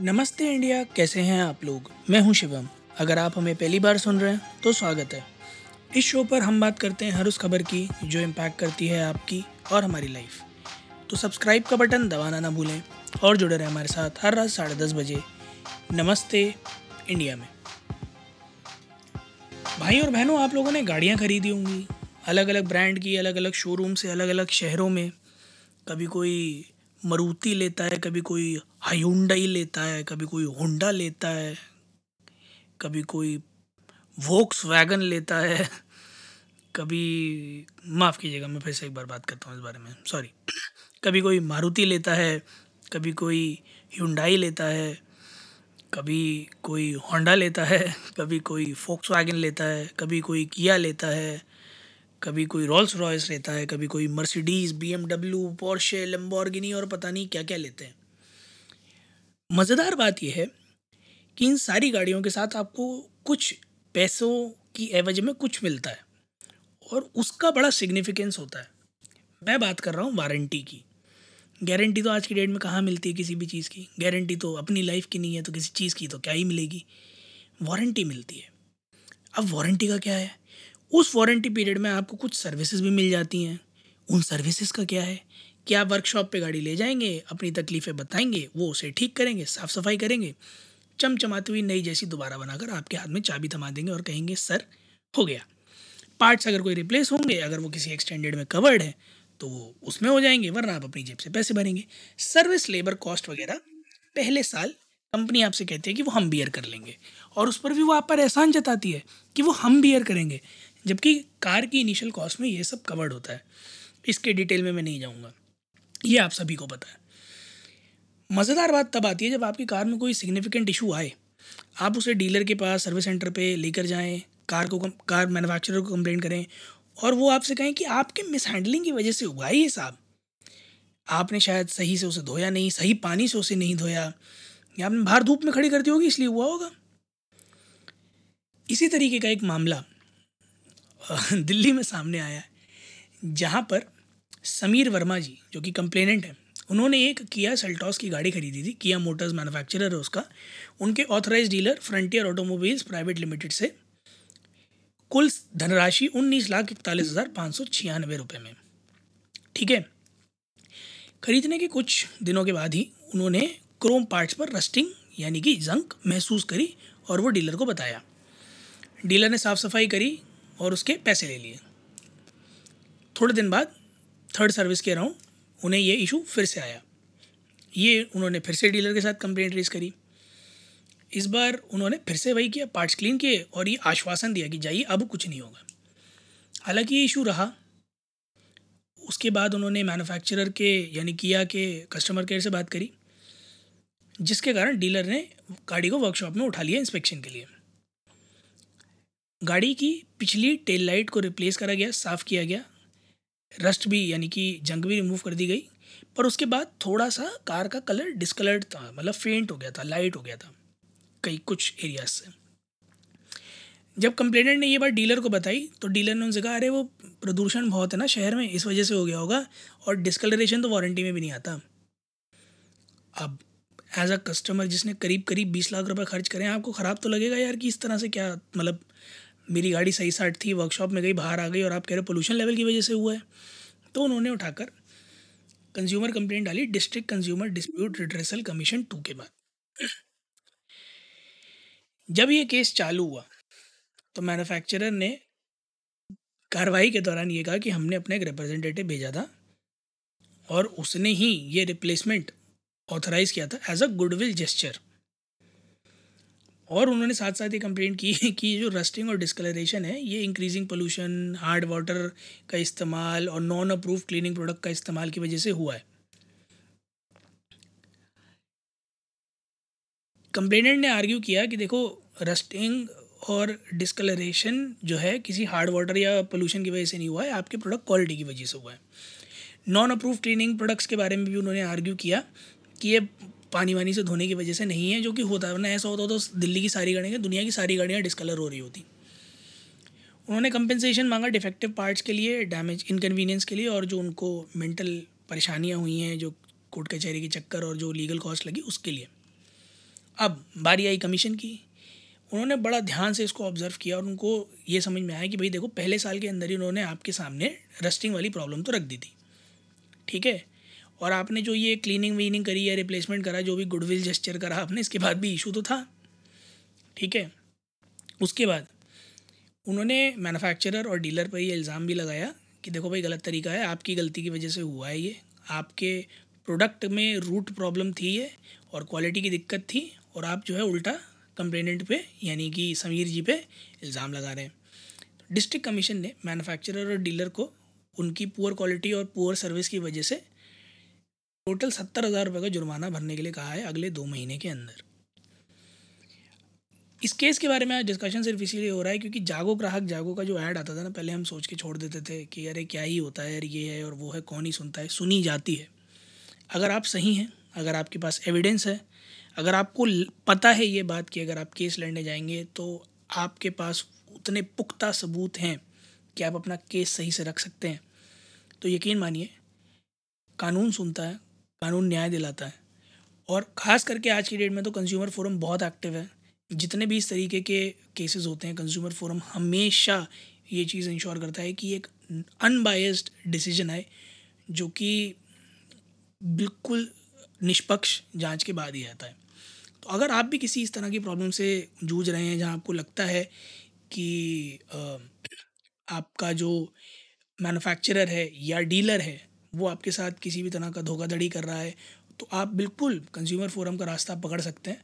नमस्ते इंडिया, कैसे हैं आप लोग? मैं हूँ शिवम। अगर आप हमें पहली बार सुन रहे हैं तो स्वागत है। इस शो पर हम बात करते हैं हर उस खबर की, जो इम्पैक्ट करती है आपकी और हमारी लाइफ तो सब्सक्राइब का बटन दबाना ना भूलें और जुड़े रहें हमारे साथ हर रात साढ़े दस बजे नमस्ते इंडिया में। भाई और बहनों, आप लोगों ने गाड़ियाँ खरीदी होंगी। अलग अलग ब्रांड की अलग अलग शोरूम से अलग अलग शहरों में। कभी कोई मरुति लेता है, कभी कोई हायुंडई लेता है, कभी कोई होंडा लेता है, कभी कोई वोक्स वैगन लेता है। कभी, माफ़ कीजिएगा, मैं फिर से एक बार बात करता हूँ इस बारे में सॉरी कभी कोई मारुति लेता है, कभी कोई हुंडाई लेता है, कभी कोई होंडा लेता है, कभी कोई फोक्स वैगन लेता है, कभी कोई किया लेता है। कभी कोई रोल्स रॉयस लेता है, कभी कोई Mercedes B M W Porsche Lamborghini और पता नहीं क्या क्या लेते हैं। मज़ेदार बात यह है कि इन सारी गाड़ियों के साथ आपको कुछ पैसों की एवज में कुछ मिलता है और उसका बड़ा सिग्निफिकेंस होता है। मैं बात कर रहा हूँ वारंटी की। गारंटी तो आज की डेट में कहाँ मिलती है किसी भी चीज़ की? गारंटी तो अपनी लाइफ की नहीं है तो किसी चीज़ की तो क्या ही मिलेगी? वारंटी मिलती है। अब वारंटी का क्या है? उस वारंटी पीरियड में आपको कुछ सर्विसेज़ भी मिल जाती हैं। उन सर्विसेज़ का क्या है? कि आप वर्कशॉप पे गाड़ी ले जाएँगे, अपनी तकलीफ़ें बताएँगे, वो उसे ठीक करेंगे साफ़ सफ़ाई करेंगे, चमचमाती हुई नई जैसी दोबारा बनाकर आपके हाथ में चाबी थमा देंगे और कहेंगे, सर, हो गया। पार्ट्स अगर कोई रिप्लेस होंगे, अगर वो किसी एक्सटेंडेड में कवर्ड है तो वो उसमें हो जाएँगे, वरना आप अपनी जेब से पैसे भरेंगे। सर्विस लेबर कॉस्ट वगैरह पहले साल कंपनी आपसे कहती है कि वो हम बियर कर लेंगे और उस पर भी वो आप पर एहसान जताती है कि वो हम बियर करेंगे। जबकि कार की इनिशियल कॉस्ट में ये सब कवर्ड होता है। इसके डिटेल में मैं नहीं जाऊँगा। ये आप सभी को पता है। मज़ेदार बात तब आती है जब आपकी कार में कोई सिग्निफिकेंट इशू आए। आप उसे डीलर के पास सर्विस सेंटर पे लेकर जाएँ, कार को कार मैन्युफैक्चरर को कंप्लेंट करें और वो आपसे कहें कि आपके मिसहैंडलिंग की वजह से हुआ है ये साहब। आपने शायद सही से उसे धोया नहीं, सही पानी से उसे नहीं धोया। या आपने बाहर धूप में खड़ी कर दी होगी, इसलिए हुआ होगा। इसी तरीके का एक मामला दिल्ली में सामने आया है, जहाँ पर समीर वर्मा जी, जो कि कंप्लेनेंट हैं, उन्होंने एक किया सेल्टॉस की गाड़ी खरीदी थी, किया मोटर्स मैन्युफैक्चरर है उसका, उनके authorise dealer frontier automobiles private limited से कुल धनराशि उन्नीस लाख इकतालीस हज़ार पाँच सौ छियानवे रुपये में। ठीक है? खरीदने के कुछ दिनों के बाद ही उन्होंने क्रोम पार्ट्स पर रस्टिंग यानी कि जंक महसूस करी और वो डीलर को बताया। डीलर ने साफ़ सफ़ाई करी और उसके पैसे ले लिए। थोड़े दिन बाद थर्ड सर्विस के राउंड उन्हें ये इशू फिर से आया। ये उन्होंने फिर से डीलर के साथ कंप्लेंट रेज करी। इस बार उन्होंने फिर से वही किया पार्ट्स क्लीन किए और ये आश्वासन दिया कि जाइए, अब कुछ नहीं होगा। हालाँकि ये इशू रहा। उसके बाद उन्होंने मैन्युफैक्चरर के, यानी किया के कस्टमर केयर से बात करी, जिसके कारण डीलर ने गाड़ी को वर्कशॉप में उठा लिया इंस्पेक्शन के लिए। गाड़ी की पिछली टेल लाइट को रिप्लेस करा गया, साफ़ किया गया। रस्ट भी, यानी कि जंग भी रिमूव कर दी गई। पर उसके बाद थोड़ा सा कार का कलर डिस्कलर्ड था मतलब फेंट हो गया था लाइट हो गया था, कई कुछ एरियाज़ से। जब कंप्लेनेंट ने ये बात डीलर को बताई तो डीलर ने उनसे कहा, अरे, वो प्रदूषण बहुत है ना शहर में, इस वजह से हो गया होगा, और डिस्कलरेशन तो वारंटी में भी नहीं आता। अब एज अ कस्टमर जिसने करीब करीब बीस लाख रुपए खर्च करें आपको ख़राब तो लगेगा यार कि इस तरह से क्या मतलब मेरी गाड़ी सही साइड थी वर्कशॉप में गई, बाहर आ गई और आप कह रहे पोल्यूशन लेवल की वजह से हुआ है। तो उन्होंने उठाकर कंज्यूमर कंप्लेंट डाली district consumer dispute redressal commission two के बाद। जब ये केस चालू हुआ तो मैन्युफैक्चरर ने कार्रवाई के दौरान ये कहा कि हमने अपने एक रिप्रेजेंटेटिव भेजा था और उसने ही ये रिप्लेसमेंट ऑथराइज़ किया था एज अ गुडविल जेस्चर और उन्होंने साथ साथ ये कंप्लेंट की कि जो रस्टिंग और डिस्कलरेशन है, ये इंक्रीजिंग पोल्यूशन हार्ड वाटर का इस्तेमाल और नॉन अप्रूव क्लीनिंग प्रोडक्ट का इस्तेमाल की वजह से हुआ है। कंप्लेनेंट ने आर्ग्यू किया कि देखो रस्टिंग और डिस्कलरेशन जो है, किसी हार्ड वाटर या पोल्यूशन की वजह से नहीं हुआ है, आपके प्रोडक्ट क्वालिटी की वजह से हुआ है। नॉन अप्रूव क्लीनिंग प्रोडक्ट्स के बारे में भी उन्होंने आर्ग्यू किया कि ये पानी वानी से धोने की वजह से नहीं है, जो कि होता है। वरना ऐसा होता तो दिल्ली की सारी गाड़ियाँ, दुनिया की सारी गाड़ियाँ डिस्कलर हो रही होती। उन्होंने कंपेंसेशन मांगा डिफेक्टिव पार्ट्स के लिए डैमेज इनकन्वीनियंस के लिए, और जो उनको मेंटल परेशानियाँ हुई हैं, जो कोर्ट कचहरी के चक्कर और जो लीगल कॉस्ट लगी, उसके लिए। अब, बारी आई कमीशन की। उन्होंने बड़ा ध्यान से इसको ऑब्ज़र्व किया, और उनको ये समझ में आया कि भाई देखो, पहले साल के अंदर ही उन्होंने आपके सामने रस्टिंग वाली प्रॉब्लम तो रख दी थी। ठीक है? और आपने जो ये क्लीनिंग वीनिंग करी या रिप्लेसमेंट करा, जो भी गुडविल जेस्चर करा आपने, इसके बाद भी इशू तो था। ठीक है? उसके बाद उन्होंने मैन्युफैक्चरर और डीलर पर ये इल्ज़ाम भी लगाया कि देखो भाई, गलत तरीका है, आपकी गलती की वजह से हुआ है ये। आपके प्रोडक्ट में रूट प्रॉब्लम थी ये और क्वालिटी की दिक्कत थी और आप जो है उल्टा कंप्लेनेंट पे, यानी कि समीर जी पे इल्ज़ाम लगा रहे हैं। डिस्ट्रिक्ट कमीशन ने मैन्युफैक्चरर और डीलर को उनकी पुअर क्वालिटी और पुअर सर्विस की वजह से टोटल सत्तर हज़ार रुपये का जुर्माना भरने के लिए कहा है अगले दो महीने के अंदर। इस केस के बारे में डिस्कशन सिर्फ़ इसीलिए हो रहा है क्योंकि जागो ग्राहक, जागो का जो ऐड आता था ना, पहले हम सोच के छोड़ देते थे कि अरे क्या ही होता है, यार ये है और वो है, कौन ही सुनता है, सुनी जाती है। अगर आप सही हैं, अगर आपके पास एविडेंस है, अगर आपको पता है ये बात कि अगर आप केस लड़ने जाएँगे तो आपके पास उतने पुख्ता सबूत हैं कि आप अपना केस सही से रख सकते हैं। तो यकीन मानिए, कानून सुनता है कानून न्याय दिलाता है। और ख़ास करके आज की डेट में तो कंज्यूमर फोरम बहुत एक्टिव है। जितने भी इस तरीके के केसेस होते हैं कंज्यूमर फोरम हमेशा ये चीज़ इंश्योर करता है कि एक अनबायस्ड डिसीज़न आए, जो कि बिल्कुल निष्पक्ष जाँच के बाद ही आता है। तो अगर आप भी किसी इस तरह की प्रॉब्लम से जूझ रहे हैं, जहाँ आपको लगता है कि आपका जो मैन्युफैक्चरर है या डीलर है वो आपके साथ किसी भी तरह का धोखाधड़ी कर रहा है तो आप बिल्कुल कंज्यूमर फोरम का रास्ता पकड़ सकते हैं।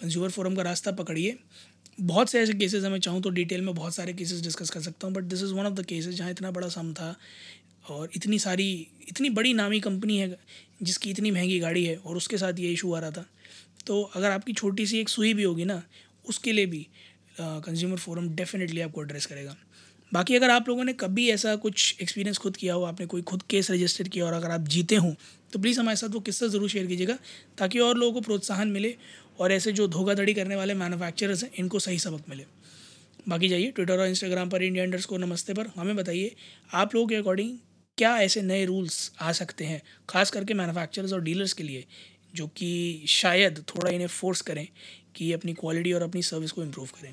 कंज्यूमर फोरम का रास्ता पकड़िए। बहुत से ऐसे केसेस हैं मैं चाहूँ तो डिटेल में बहुत सारे केसेस डिस्कस कर सकता हूँ but this is one of the cases जहाँ इतना बड़ा सम था और इतनी सारी, इतनी बड़ी नामी कंपनी है, जिसकी इतनी महँगी गाड़ी है और उसके साथ ये इशू आ रहा था। तो अगर आपकी छोटी सी एक सुई भी होगी ना, उसके लिए भी कंज्यूमर फोरम डेफिनेटली आपको एड्रेस करेगा। बाकी अगर आप लोगों ने कभी ऐसा कुछ एक्सपीरियंस खुद किया हो, आपने कोई खुद केस रजिस्टर किया और अगर आप जीते हों तो प्लीज़ हमारे साथ वो किस्सा ज़रूर शेयर कीजिएगा ताकि और लोगों को प्रोत्साहन मिले और ऐसे जो धोखाधड़ी करने वाले मैनुफैक्चरर्स हैं, इनको सही सबक मिले। बाकी जाइए ट्विटर और इंस्टाग्राम पर इंडिया इंडर्स को नमस्ते पर हमें बताइए आप लोगों के अकॉर्डिंग क्या ऐसे नए रूल्स आ सकते हैं, खास करके मैनुफैक्चरर्स और डीलर्स के लिए, जो कि शायद थोड़ा इन्हें फोर्स करें कि अपनी क्वालिटी और अपनी सर्विस को इम्प्रूव करें।